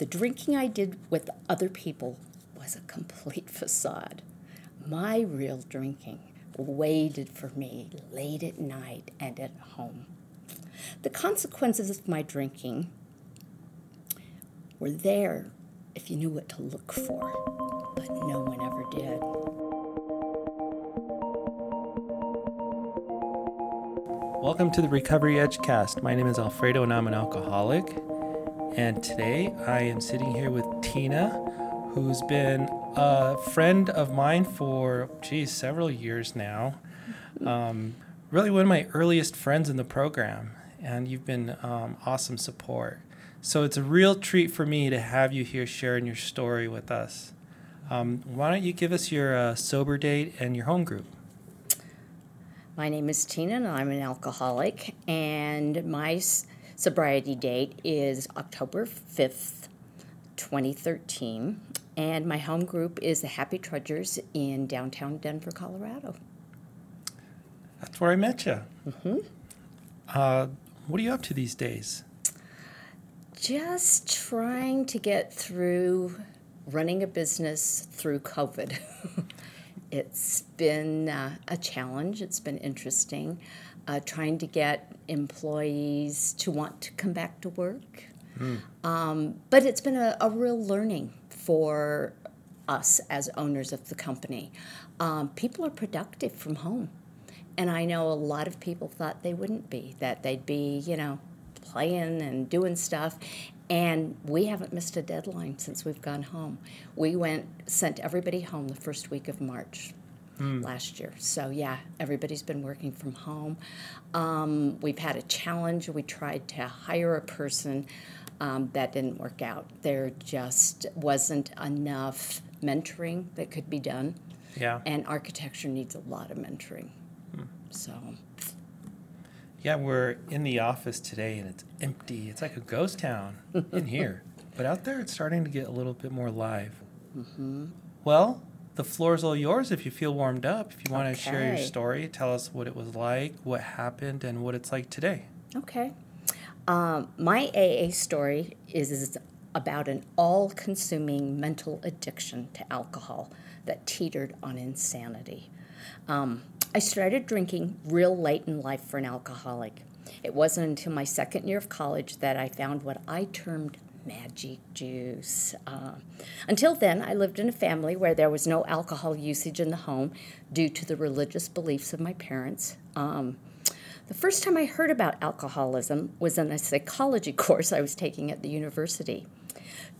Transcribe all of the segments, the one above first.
The drinking I did with other people was a complete facade. My real drinking waited for me late at night and at home. The consequences of my drinking were there if you knew what to look for, but no one ever did. Welcome to the Recovery Edge cast. My name is Alfredo and I'm an alcoholic. And today I am sitting here with Tina, who's been a friend of mine for, geez, several years now. Um, really, one of my earliest friends in the program. And you've been um, awesome support. So it's a real treat for me to have you here sharing your story with us. Um, why don't you give us your uh, sober date and your home group? My name is Tina, and I'm an alcoholic, and my sobriety date is October 5th, 2013. And my home group is the Happy Trudgers in downtown Denver, Colorado. That's where I met you. Mm-hmm. Uh, what are you up to these days? Just trying to get through running a business through COVID. it's been uh, a challenge, it's been interesting. Uh, trying to get employees to want to come back to work. Um, but it's been a, a real learning for us as owners of the company. Um, people are productive from home. And I know a lot of people thought they wouldn't be, that they'd be, you know, playing and doing stuff. And we haven't missed a deadline since we've gone home. We went, sent everybody home the first week of March last year. So, yeah, everybody's been working from home. Um, we've had a challenge. We tried to hire a person. Um, that didn't work out. There just wasn't enough mentoring that could be done. Yeah. And architecture needs a lot of mentoring. So, Yeah, we're in the office today and it's empty. It's like a ghost town in here. But out there, it's starting to get a little bit more live. Mm-hmm. Well, the floor is all yours if you feel warmed up. If you want to share your story, tell us what it was like, what happened, and what it's like today. Okay. Um, my AA story is, is about an all consuming mental addiction to alcohol that teetered on insanity. Um, I started drinking real late in life for an alcoholic. It wasn't until my second year of college that I found what I termed magic juice. Uh, until then, I lived in a family where there was no alcohol usage in the home due to the religious beliefs of my parents. Um, the first time I heard about alcoholism was in a psychology course I was taking at the university.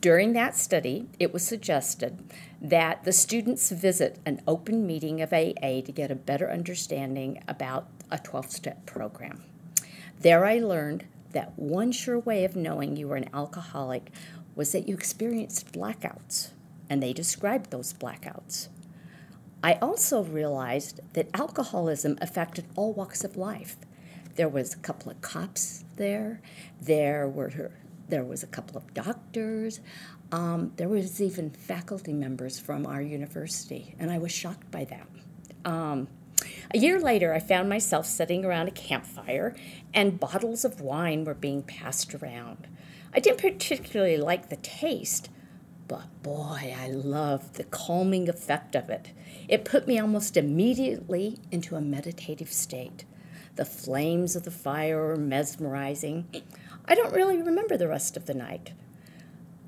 During that study, it was suggested that the students visit an open meeting of AA to get a better understanding about a 12 step program. There I learned that one sure way of knowing you were an alcoholic was that you experienced blackouts, and they described those blackouts. I also realized that alcoholism affected all walks of life. There was a couple of cops there. There were there was a couple of doctors. Um, there was even faculty members from our university, and I was shocked by that. Um, a year later, I found myself sitting around a campfire, and bottles of wine were being passed around. I didn't particularly like the taste, but boy, I loved the calming effect of it. It put me almost immediately into a meditative state. The flames of the fire were mesmerizing. I don't really remember the rest of the night.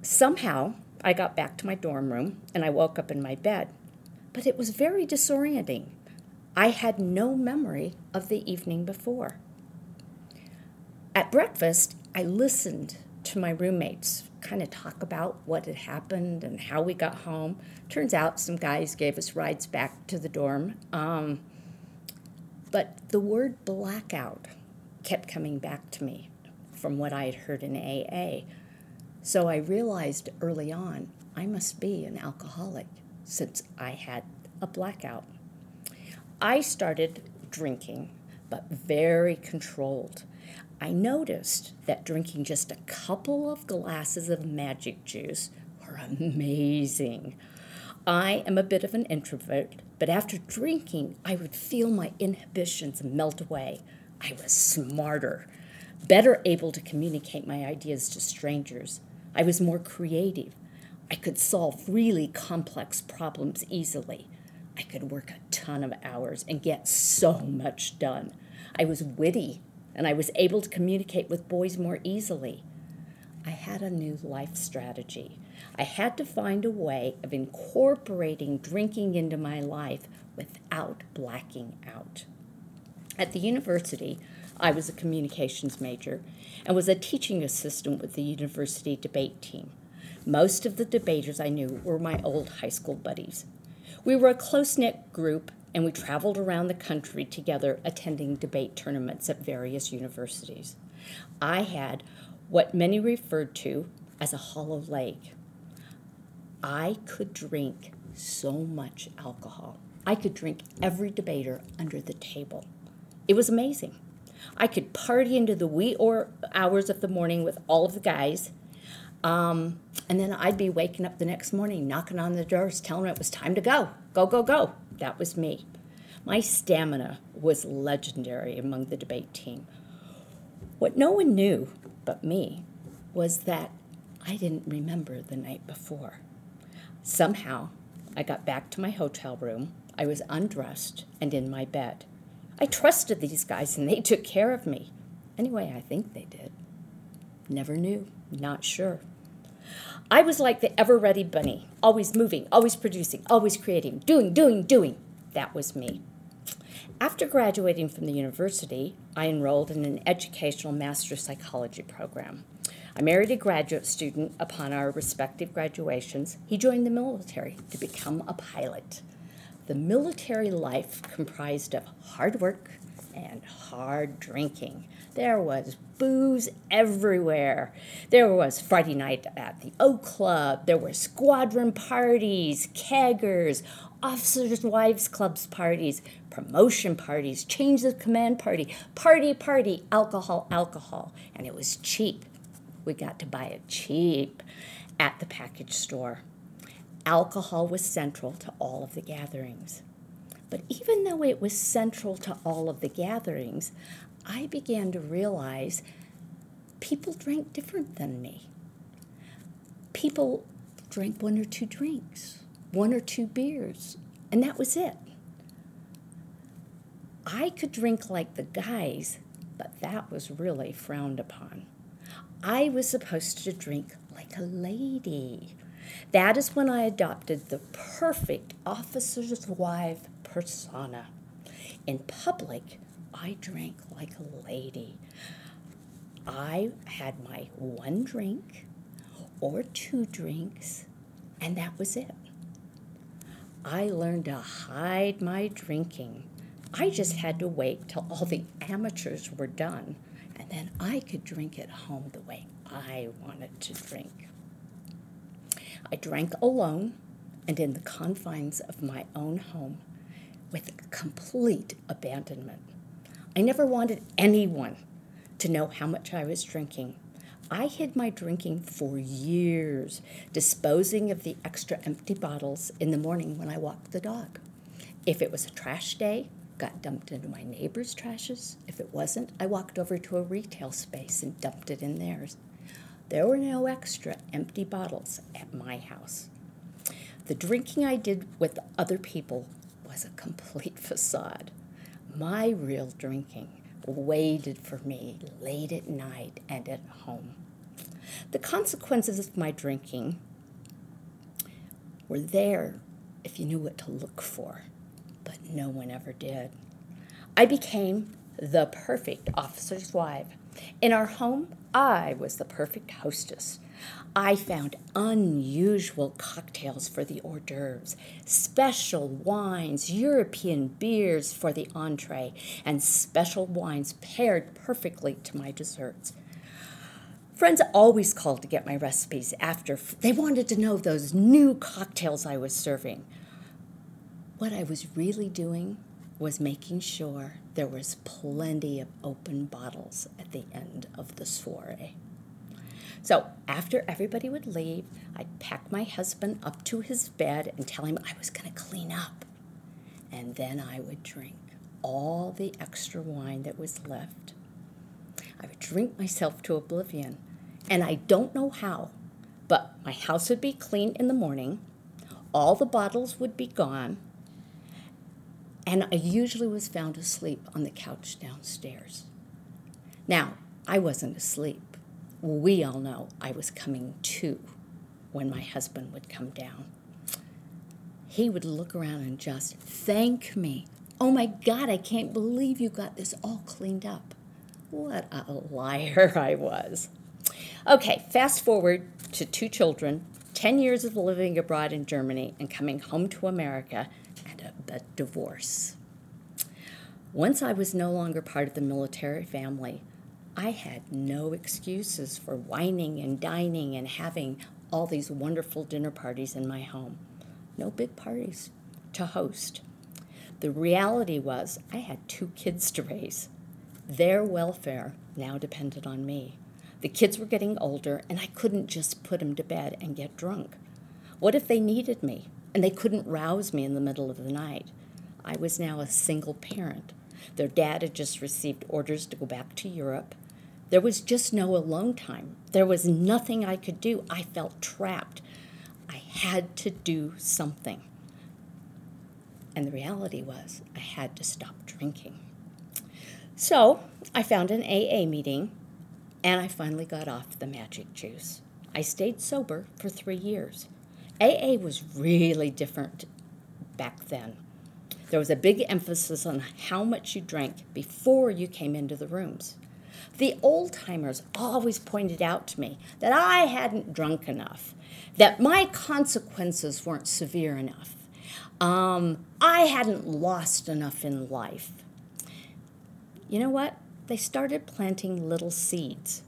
Somehow, I got back to my dorm room and I woke up in my bed, but it was very disorienting. I had no memory of the evening before. At breakfast, I listened to my roommates kind of talk about what had happened and how we got home. Turns out some guys gave us rides back to the dorm. Um, but the word blackout kept coming back to me from what I had heard in AA. So I realized early on I must be an alcoholic since I had a blackout. I started drinking, but very controlled. I noticed that drinking just a couple of glasses of magic juice were amazing. I am a bit of an introvert, but after drinking, I would feel my inhibitions melt away. I was smarter, better able to communicate my ideas to strangers. I was more creative. I could solve really complex problems easily. I could work a ton of hours and get so much done. I was witty and I was able to communicate with boys more easily. I had a new life strategy. I had to find a way of incorporating drinking into my life without blacking out. At the university, I was a communications major and was a teaching assistant with the university debate team. Most of the debaters I knew were my old high school buddies. We were a close knit group and we traveled around the country together attending debate tournaments at various universities. I had what many referred to as a hollow leg. I could drink so much alcohol. I could drink every debater under the table. It was amazing. I could party into the wee or hours of the morning with all of the guys. Um, and then I'd be waking up the next morning, knocking on the doors, telling them it was time to go. Go, go, go. That was me. My stamina was legendary among the debate team. What no one knew but me was that I didn't remember the night before. Somehow, I got back to my hotel room. I was undressed and in my bed. I trusted these guys and they took care of me. Anyway, I think they did. Never knew, not sure. I was like the ever ready bunny, always moving, always producing, always creating, doing, doing, doing. That was me. After graduating from the university, I enrolled in an educational master's psychology program. I married a graduate student upon our respective graduations. He joined the military to become a pilot. The military life comprised of hard work and hard drinking. There was booze everywhere. There was Friday night at the O Club. There were squadron parties, keggers, officers' wives' clubs parties, promotion parties, change of command party, party, party, alcohol, alcohol. And it was cheap. We got to buy it cheap at the package store. Alcohol was central to all of the gatherings. But even though it was central to all of the gatherings, I began to realize people drank different than me. People drank one or two drinks, one or two beers, and that was it. I could drink like the guys, but that was really frowned upon. I was supposed to drink like a lady. That is when I adopted the perfect officer's wife persona. In public, I drank like a lady. I had my one drink or two drinks, and that was it. I learned to hide my drinking. I just had to wait till all the amateurs were done, and then I could drink at home the way I wanted to drink. I drank alone and in the confines of my own home with complete abandonment. I never wanted anyone to know how much I was drinking. I hid my drinking for years, disposing of the extra empty bottles in the morning when I walked the dog. If it was a trash day, got dumped into my neighbor's trashes. If it wasn't, I walked over to a retail space and dumped it in theirs. There were no extra empty bottles at my house. The drinking I did with other people was a complete facade. My real drinking waited for me late at night and at home. The consequences of my drinking were there if you knew what to look for, but no one ever did. I became the perfect officer's wife. In our home, I was the perfect hostess. I found unusual cocktails for the hors d'oeuvres, special wines, European beers for the entree, and special wines paired perfectly to my desserts. Friends always called to get my recipes after they wanted to know those new cocktails I was serving. What I was really doing was making sure there was plenty of open bottles at the end of the soiree. So after everybody would leave, I'd pack my husband up to his bed and tell him I was going to clean up. And then I would drink all the extra wine that was left. I would drink myself to oblivion. And I don't know how, But my house would be clean in the morning, all the bottles would be gone, and I usually was found asleep on the couch downstairs. Now, I wasn't asleep. We all know I was coming to when my husband would come down. He would look around and just thank me. Oh my God, I can't believe you got this all cleaned up. What a liar I was. Okay, fast forward to two children, 10 years of living abroad in Germany and coming home to America, and a, a divorce. Once I was no longer part of the military family, I had no excuses for wining and dining and having all these wonderful dinner parties in my home. No big parties to host. The reality was, I had two kids to raise. Their welfare now depended on me. The kids were getting older, and I couldn't just put them to bed and get drunk. What if they needed me and they couldn't rouse me in the middle of the night? I was now a single parent. Their dad had just received orders to go back to Europe. There was just no alone time. There was nothing I could do. I felt trapped. I had to do something. And the reality was, I had to stop drinking. So I found an AA meeting and I finally got off the magic juice. I stayed sober for three years. AA was really different back then. There was a big emphasis on how much you drank before you came into the rooms. The old timers always pointed out to me that I hadn't drunk enough, that my consequences weren't severe enough, um, I hadn't lost enough in life. You know what? they started planting little seeds.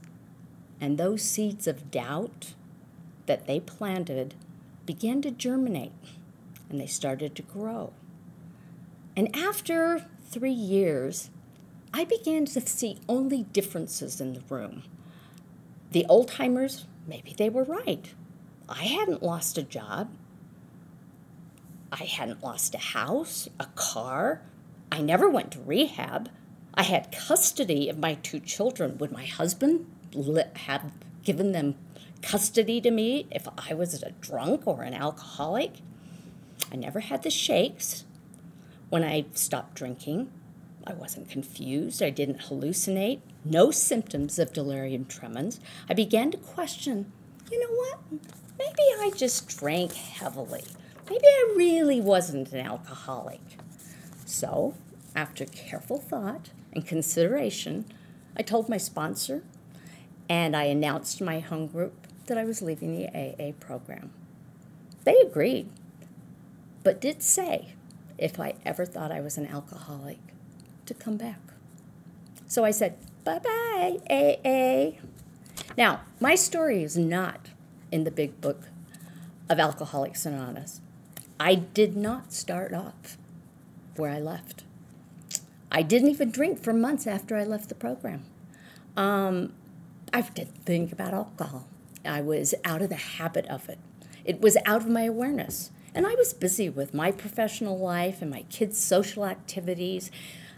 And those seeds of doubt that they planted began to germinate and they started to grow. And after three years, I began to see only differences in the room. The old timers, maybe they were right. I hadn't lost a job. I hadn't lost a house, a car. I never went to rehab. I had custody of my two children. Would my husband have given them custody to me if I was a drunk or an alcoholic? I never had the shakes. When I stopped drinking, I wasn't confused. I didn't hallucinate. No symptoms of delirium tremens. I began to question you know what? Maybe I just drank heavily. Maybe I really wasn't an alcoholic. So, after careful thought, and consideration, I told my sponsor and I announced to my home group that I was leaving the AA program. They agreed, but did say if I ever thought I was an alcoholic to come back. So I said, bye bye, AA. Now, my story is not in the big book of Alcoholics Anonymous. I did not start off where I left. I didn't even drink for months after I left the program. Um, I didn't think about alcohol. I was out of the habit of it. It was out of my awareness. And I was busy with my professional life and my kids' social activities.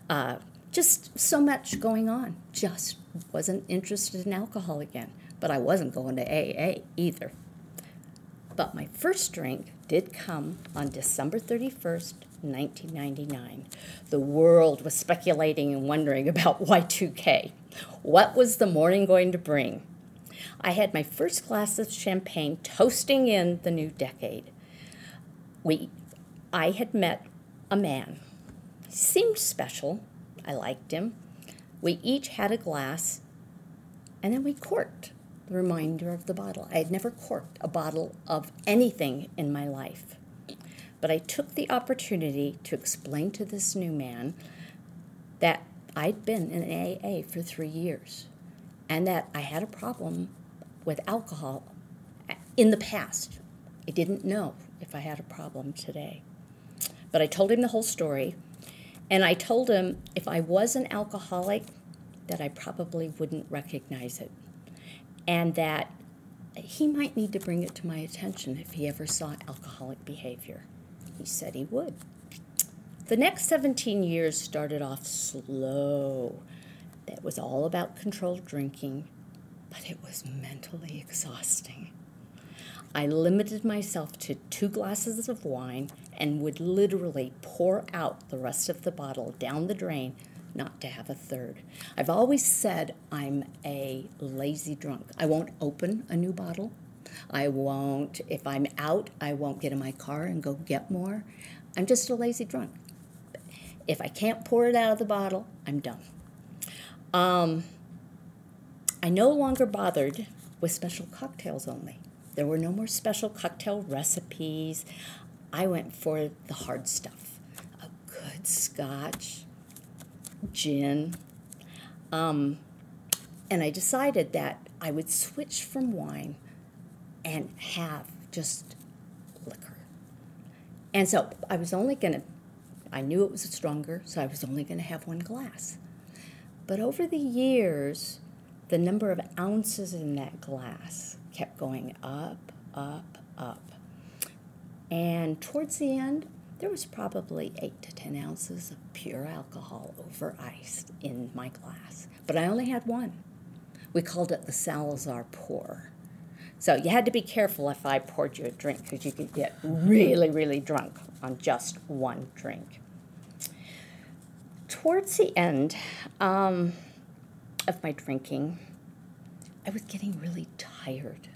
Uh, just so much going on. Just wasn't interested in alcohol again. But I wasn't going to AA either. But my first drink did come on December 31st, 1999. The world was speculating and wondering about Y2K. What was the morning going to bring? I had my first glass of champagne toasting in the new decade. We, I had met a man. He seemed special. I liked him. We each had a glass, and then we corked the remainder of the bottle. I had never corked a bottle of anything in my life. But I took the opportunity to explain to this new man that I'd been in AA for three years and that I had a problem with alcohol in the past. I didn't know if I had a problem today. But I told him the whole story, and I told him if I was an alcoholic, that I probably wouldn't recognize it, and that he might need to bring it to my attention if he ever saw alcoholic behavior. He said he would. The next 17 years started off slow. It was all about controlled drinking, but it was mentally exhausting. I limited myself to two glasses of wine and would literally pour out the rest of the bottle down the drain, not to have a third. I've always said I'm a lazy drunk. I won't open a new bottle. I won't, if I'm out, I won't get in my car and go get more. I'm just a lazy drunk. If I can't pour it out of the bottle, I'm done. Um, I no longer bothered with special cocktails only. There were no more special cocktail recipes. I went for the hard stuff a good scotch, gin. Um, and I decided that I would switch from wine and have just liquor. And so I was only going to, I knew it was stronger, so I was only going to have one glass. But over the years, the number of ounces in that glass kept going up, up, up. And towards the end, there was probably eight to 10 ounces of pure alcohol over ice in my glass. But I only had one. We called it the Salazar pour. So you had to be careful if I poured you a drink because you could get really, really drunk on just one drink. Towards the end um, of my drinking, I was getting really tired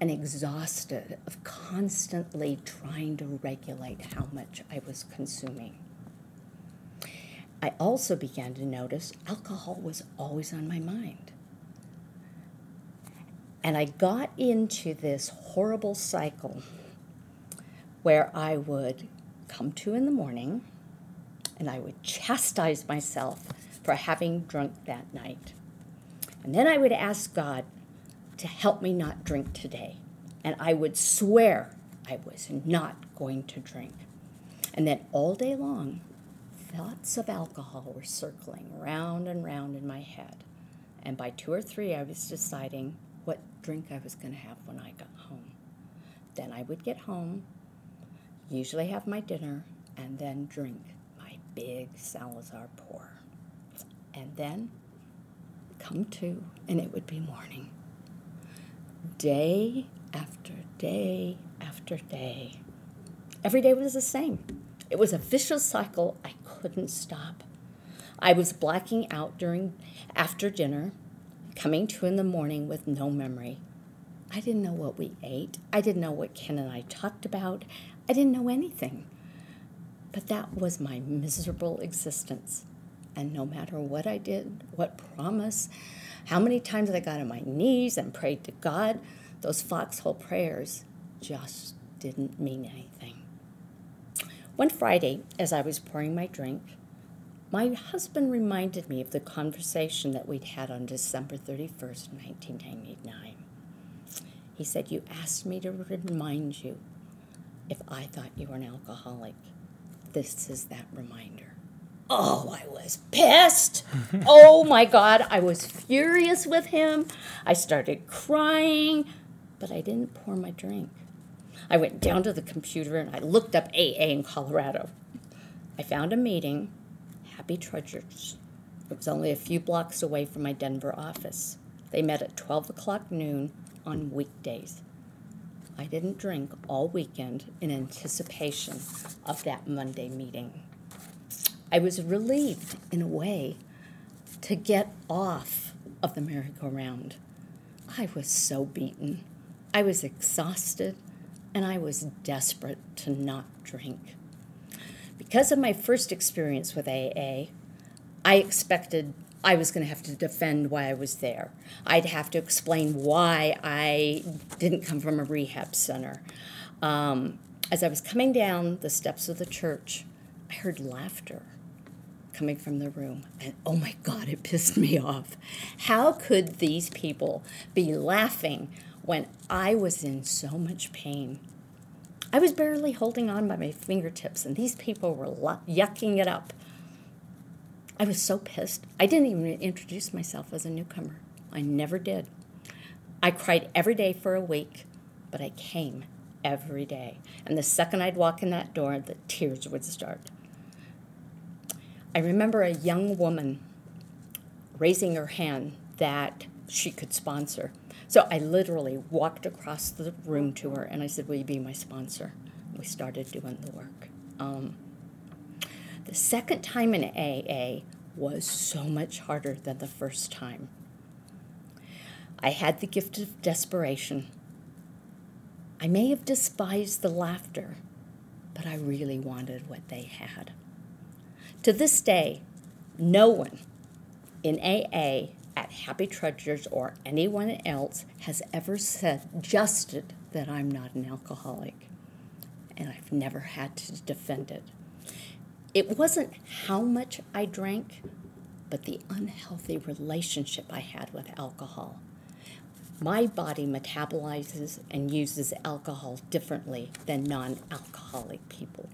and exhausted of constantly trying to regulate how much I was consuming. I also began to notice alcohol was always on my mind. And I got into this horrible cycle where I would come to in the morning and I would chastise myself for having drunk that night. And then I would ask God to help me not drink today. And I would swear I was not going to drink. And then all day long, thoughts of alcohol were circling round and round in my head. And by two or three, I was deciding what drink I was going to have when I got home. Then I would get home, usually have my dinner, and then drink my big Salazar pour. And then come to, and it would be morning. Day after day after day. Every day was the same. It was a vicious cycle I couldn't stop. I was blacking out during after dinner, coming to in the morning with no memory. I didn't know what we ate. I didn't know what Ken and I talked about. I didn't know anything. But that was my miserable existence. And no matter what I did, what promise, how many times I got on my knees and prayed to God, those foxhole prayers just didn't mean anything. One Friday, as I was pouring my drink, my husband reminded me of the conversation that we'd had on December 31st, 1999. He said, You asked me to remind you if I thought you were an alcoholic. This is that reminder. Oh, I was pissed. oh my God, I was furious with him. I started crying, but I didn't pour my drink. I went down to the computer and I looked up AA in Colorado. I found a meeting, Happy Trudgers. It was only a few blocks away from my Denver office. They met at 12 o'clock noon on weekdays. I didn't drink all weekend in anticipation of that Monday meeting. I was relieved, in a way, to get off of the merry-go-round. I was so beaten. I was exhausted, and I was desperate to not drink. Because of my first experience with AA, I expected I was going to have to defend why I was there. I'd have to explain why I didn't come from a rehab center. Um, as I was coming down the steps of the church, I heard laughter coming from the room. And oh my God, it pissed me off. How could these people be laughing when I was in so much pain? I was barely holding on by my fingertips, and these people were yucking it up. I was so pissed. I didn't even introduce myself as a newcomer. I never did. I cried every day for a week, but I came every day. And the second I'd walk in that door, the tears would start. I remember a young woman raising her hand that she could sponsor. So I literally walked across the room to her and I said, Will you be my sponsor? We started doing the work. Um, the second time in AA was so much harder than the first time. I had the gift of desperation. I may have despised the laughter, but I really wanted what they had. To this day, no one in AA at Happy Trudgers or anyone else has ever suggested that I'm not an alcoholic, and I've never had to defend it. It wasn't how much I drank, but the unhealthy relationship I had with alcohol. My body metabolizes and uses alcohol differently than non alcoholic people.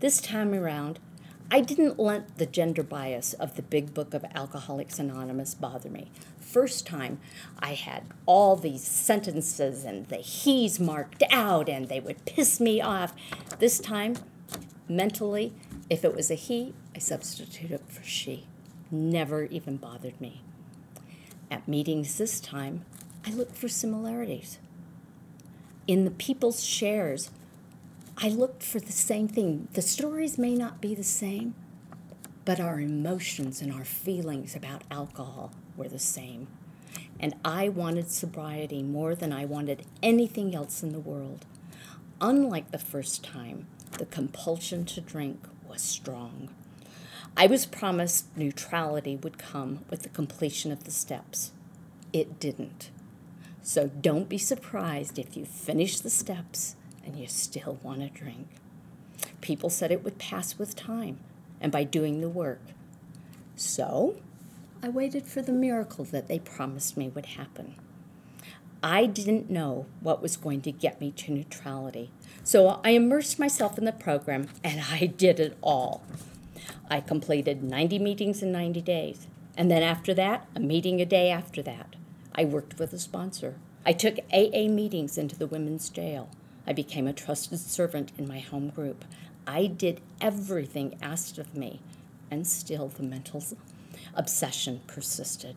This time around, I didn't let the gender bias of the big book of Alcoholics Anonymous bother me. First time, I had all these sentences and the he's marked out and they would piss me off. This time, mentally, if it was a he, I substituted it for she. Never even bothered me. At meetings this time, I looked for similarities. In the people's shares, I looked for the same thing. The stories may not be the same, but our emotions and our feelings about alcohol were the same. And I wanted sobriety more than I wanted anything else in the world. Unlike the first time, the compulsion to drink was strong. I was promised neutrality would come with the completion of the steps. It didn't. So don't be surprised if you finish the steps and you still want to drink. People said it would pass with time and by doing the work. So I waited for the miracle that they promised me would happen. I didn't know what was going to get me to neutrality. So I immersed myself in the program and I did it all. I completed 90 meetings in 90 days. And then after that, a meeting a day after that. I worked with a sponsor. I took AA meetings into the women's jail. I became a trusted servant in my home group. I did everything asked of me, and still the mental obsession persisted.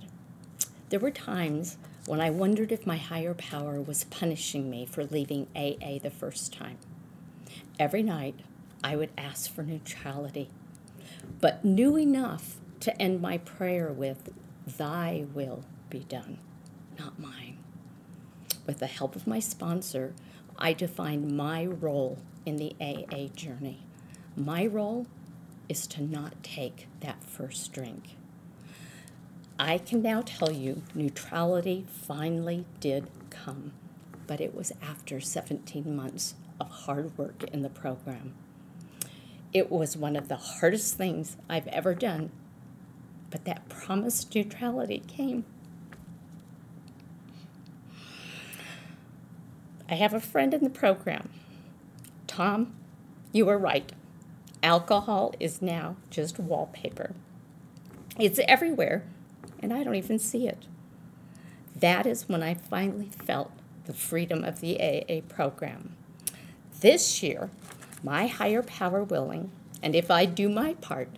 There were times when I wondered if my higher power was punishing me for leaving AA the first time. Every night, I would ask for neutrality, but knew enough to end my prayer with, Thy will be done, not mine. With the help of my sponsor, I defined my role in the AA journey. My role is to not take that first drink. I can now tell you neutrality finally did come, but it was after 17 months of hard work in the program. It was one of the hardest things I've ever done, but that promised neutrality came. I have a friend in the program. Tom, you were right. Alcohol is now just wallpaper. It's everywhere and I don't even see it. That is when I finally felt the freedom of the AA program. This year, my higher power willing, and if I do my part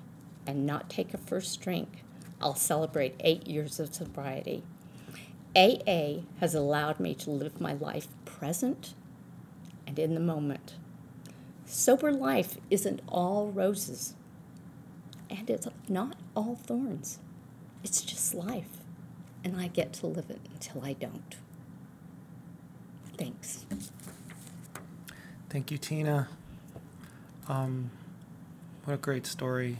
and not take a first drink, I'll celebrate eight years of sobriety. AA has allowed me to live my life present and in the moment. Sober life isn't all roses, and it's not all thorns. It's just life, and I get to live it until I don't. Thanks. Thank you, Tina. Um, what a great story.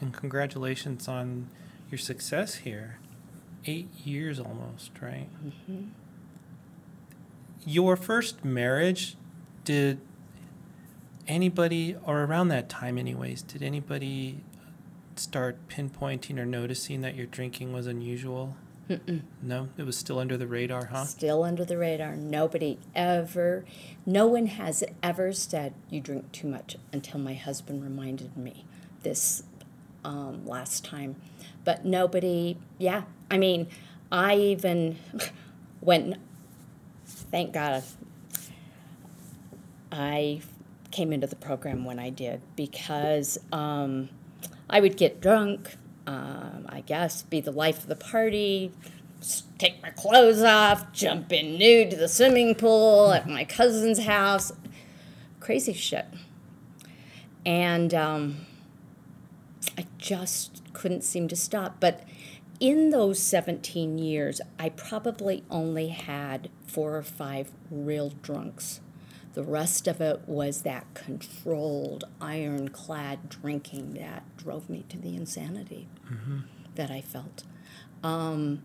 And congratulations on your success here. Eight years almost, right? Mm-hmm. Your first marriage, did anybody, or around that time, anyways, did anybody start pinpointing or noticing that your drinking was unusual? Mm-mm. No, it was still under the radar, huh? Still under the radar. Nobody ever, no one has ever said you drink too much until my husband reminded me this um, last time. But nobody, yeah. I mean, I even went, thank God, I came into the program when I did because um, I would get drunk, um, I guess, be the life of the party, take my clothes off, jump in nude to the swimming pool at my cousin's house. Crazy shit. And um, I just couldn't seem to stop. But in those 17 years, I probably only had four or five real drunks. The rest of it was that controlled, ironclad drinking that drove me to the insanity mm-hmm. that I felt. Um,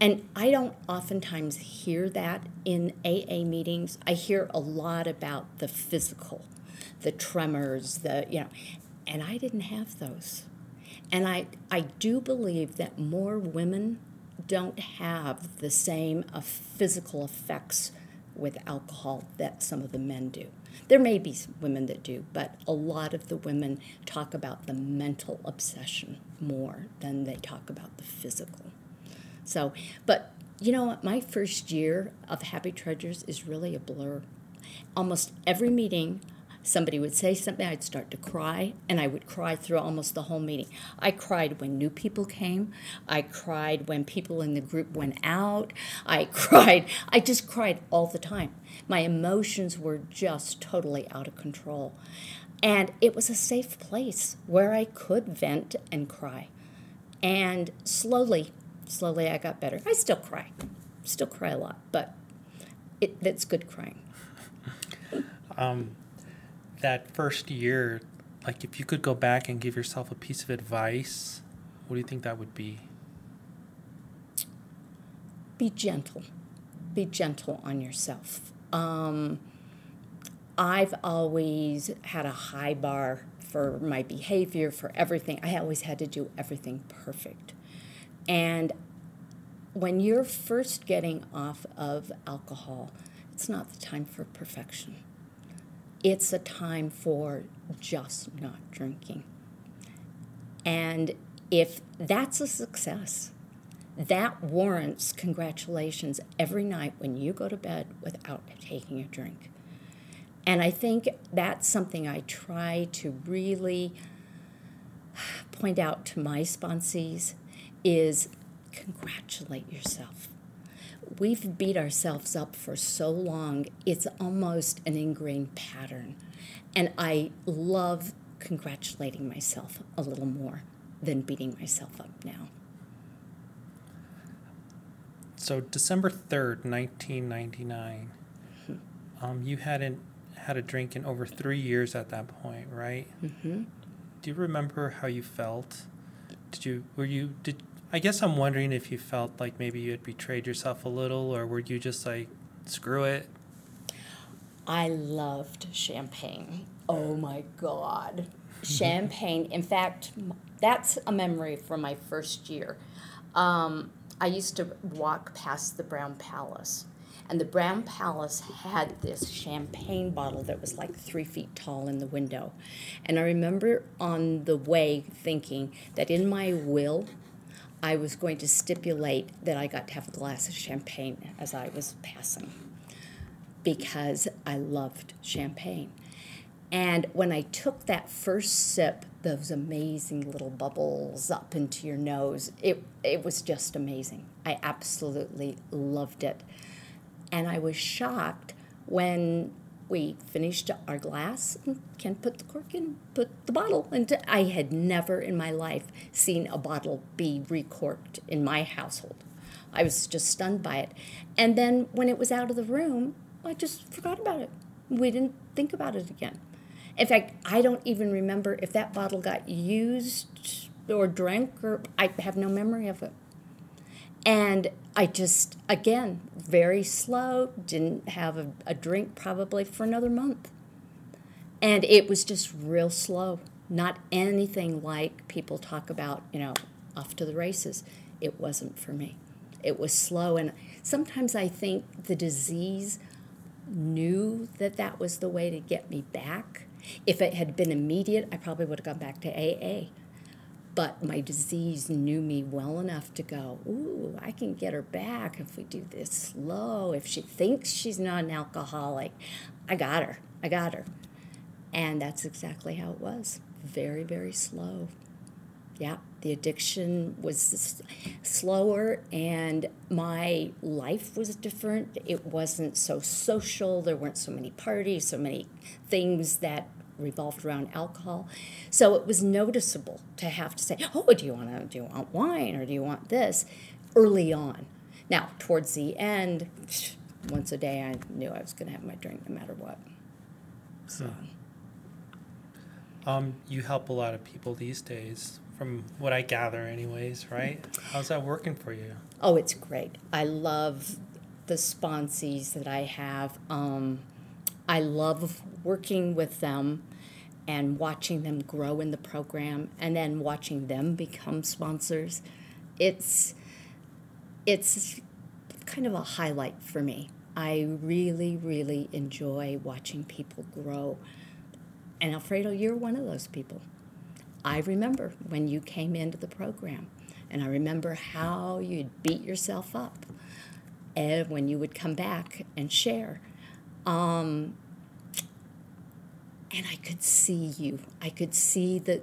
and I don't oftentimes hear that in AA meetings. I hear a lot about the physical, the tremors, the, you know, and I didn't have those. And I, I do believe that more women don't have the same uh, physical effects with alcohol that some of the men do. There may be women that do, but a lot of the women talk about the mental obsession more than they talk about the physical. So, but you know what? My first year of Happy Trudgers is really a blur. Almost every meeting, somebody would say something, I'd start to cry, and I would cry through almost the whole meeting. I cried when new people came. I cried when people in the group went out. I cried. I just cried all the time. My emotions were just totally out of control. And it was a safe place where I could vent and cry. And slowly, slowly I got better. I still cry, still cry a lot, but it, that's good crying. um, that first year, like if you could go back and give yourself a piece of advice, what do you think that would be? Be gentle. Be gentle on yourself. Um, I've always had a high bar for my behavior, for everything. I always had to do everything perfect. And when you're first getting off of alcohol, it's not the time for perfection it's a time for just not drinking. And if that's a success, that warrants congratulations every night when you go to bed without taking a drink. And I think that's something I try to really point out to my sponsees is congratulate yourself we've beat ourselves up for so long, it's almost an ingrained pattern. And I love congratulating myself a little more than beating myself up now. So, December 3rd, 1999, mm-hmm. um, you hadn't had a drink in over three years at that point, right? Mm-hmm. Do you remember how you felt? Did you, were you, did, I guess I'm wondering if you felt like maybe you had betrayed yourself a little, or were you just like, screw it? I loved champagne. Oh my God. champagne. In fact, that's a memory from my first year. Um, I used to walk past the Brown Palace, and the Brown Palace had this champagne bottle that was like three feet tall in the window. And I remember on the way thinking that in my will, I was going to stipulate that I got to have a glass of champagne as I was passing because I loved champagne. And when I took that first sip, those amazing little bubbles up into your nose, it, it was just amazing. I absolutely loved it. And I was shocked when we finished our glass and Ken put the cork in, put the bottle And I had never in my life seen a bottle be recorked in my household. I was just stunned by it. And then when it was out of the room, I just forgot about it. We didn't think about it again. In fact, I don't even remember if that bottle got used or drank, or I have no memory of it. And I just, again, very slow, didn't have a, a, drink probably for another month. And it was just real slow, not anything like people talk about, you know, off to the races. It wasn't for me. It was slow. And sometimes I think the disease knew that that was the way to get me back. If it had been immediate, I probably would have gone back to AA but my disease knew me well enough to go, ooh, I can get her back if we do this slow. If she thinks she's not an alcoholic, I got her. I got her. And that's exactly how it was. Very, very slow. Yeah, the addiction was slower and my life was different. It wasn't so social. There weren't so many parties, so many things that revolved around alcohol. So it was noticeable to have to say, "Oh, do you want to do you want wine or do you want this?" early on. Now, towards the end, once a day I knew I was going to have my drink no matter what. So Um, you help a lot of people these days, from what I gather, anyways, right? How's that working for you? Oh, it's great. I love the sponsees that I have. Um, I love working with them and watching them grow in the program and then watching them become sponsors. It's it's kind of a highlight for me. I really, really enjoy watching people grow. And Alfredo, you're one of those people. I remember when you came into the program, and I remember how you'd beat yourself up and when you would come back and share. Um, and I could see you. I could see the,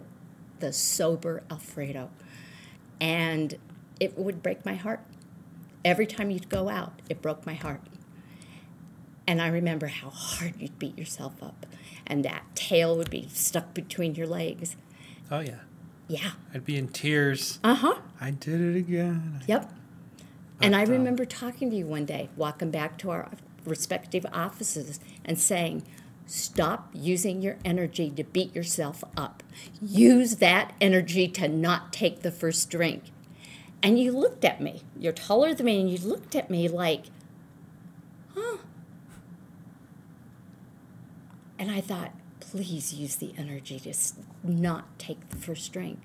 the sober Alfredo. And it would break my heart. Every time you'd go out, it broke my heart. And I remember how hard you'd beat yourself up, and that tail would be stuck between your legs. Oh yeah, Yeah. I'd be in tears. Uh huh. I did it again. Yep. And I But, um, remember talking to you one day, walking back to our respective offices and saying, Stop using your energy to beat yourself up. Use that energy to not take the first drink. And you looked at me. You're taller than me, and you looked at me like, huh. And I thought, please use the energy to not take the first drink.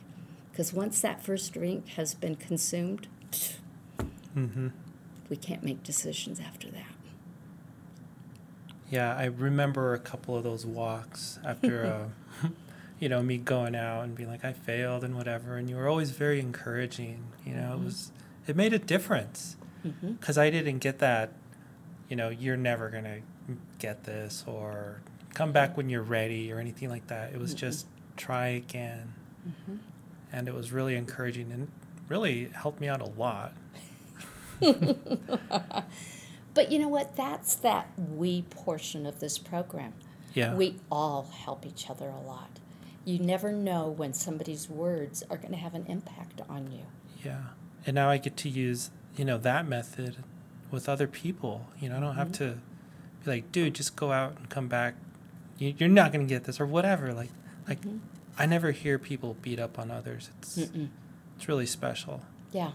Because once that first drink has been consumed, Mm-hmm. we can't make decisions after that. Yeah, I remember a couple of those walks after, uh, you know, me going out and being like, I failed and whatever. And you were always very encouraging. You know, it was, it made a difference Mm-hmm. because I didn't get that, you know, you're never going to get this or come back when you're ready or anything like that. It was just try again. Mm-hmm. And it was really encouraging and really helped me out a lot. But you know what? That's that we portion of this program. Yeah. We all help each other a lot. You never know when somebody's words are going to have an impact on you. Yeah. And now I get to use, you know, that method with other people. You know, I don't have to be like, dude, just go out and come back. You, you're not going to get this or whatever. Like, like Mhm. I never hear people beat up on others. It's, Mm-mm. it's really special. Yeah.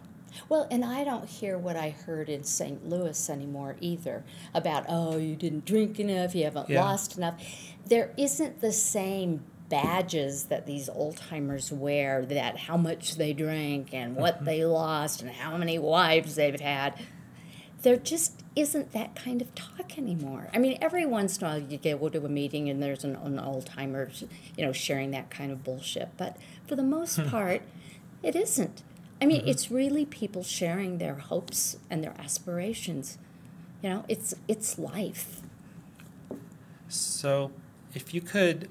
Well, and I don't hear what I heard in St. Louis anymore either about, oh, you didn't drink enough, you haven't Yeah. lost enough. There isn't the same badges that these old timers wear that how much they drank and what mm-hmm. they lost and how many wives they've had. There just isn't that kind of talk anymore. I mean, every once in a while you go to a meeting and there's an, an old timer, you know, sharing that kind of bullshit. But for the most hmm. part, it isn't. I mean, it's really people sharing their hopes and their aspirations. You know, it's it's life. So, if you could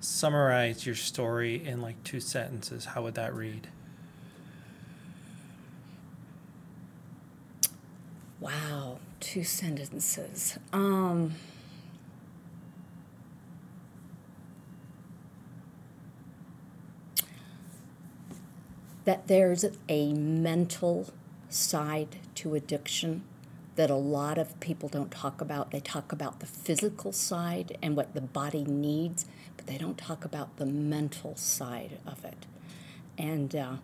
summarize your story in like two sentences, how would that read? Wow, two sentences. Um, that there's a mental side to addiction that a lot of people don't talk about. They talk about the physical side and what the body needs, but they don't talk about the mental side of it. And uh,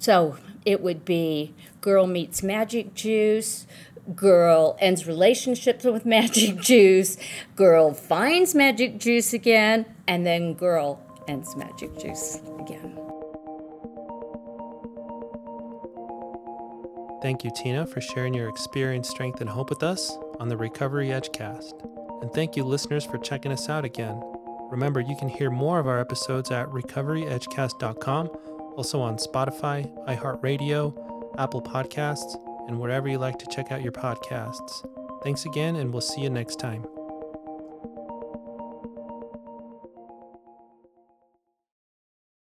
so it would be girl meets magic juice, girl ends relationships with magic juice, girl finds magic juice again, and then girl ends magic juice again. Thank you, Tina, for sharing your experience, strength, and hope with us on the Recovery Edgecast. And thank you, listeners, for checking us out again. Remember, you can hear more of our episodes at recoveryedgecast.com, also on Spotify, iHeartRadio, Apple Podcasts, and wherever you like to check out your podcasts. Thanks again, and we'll see you next time.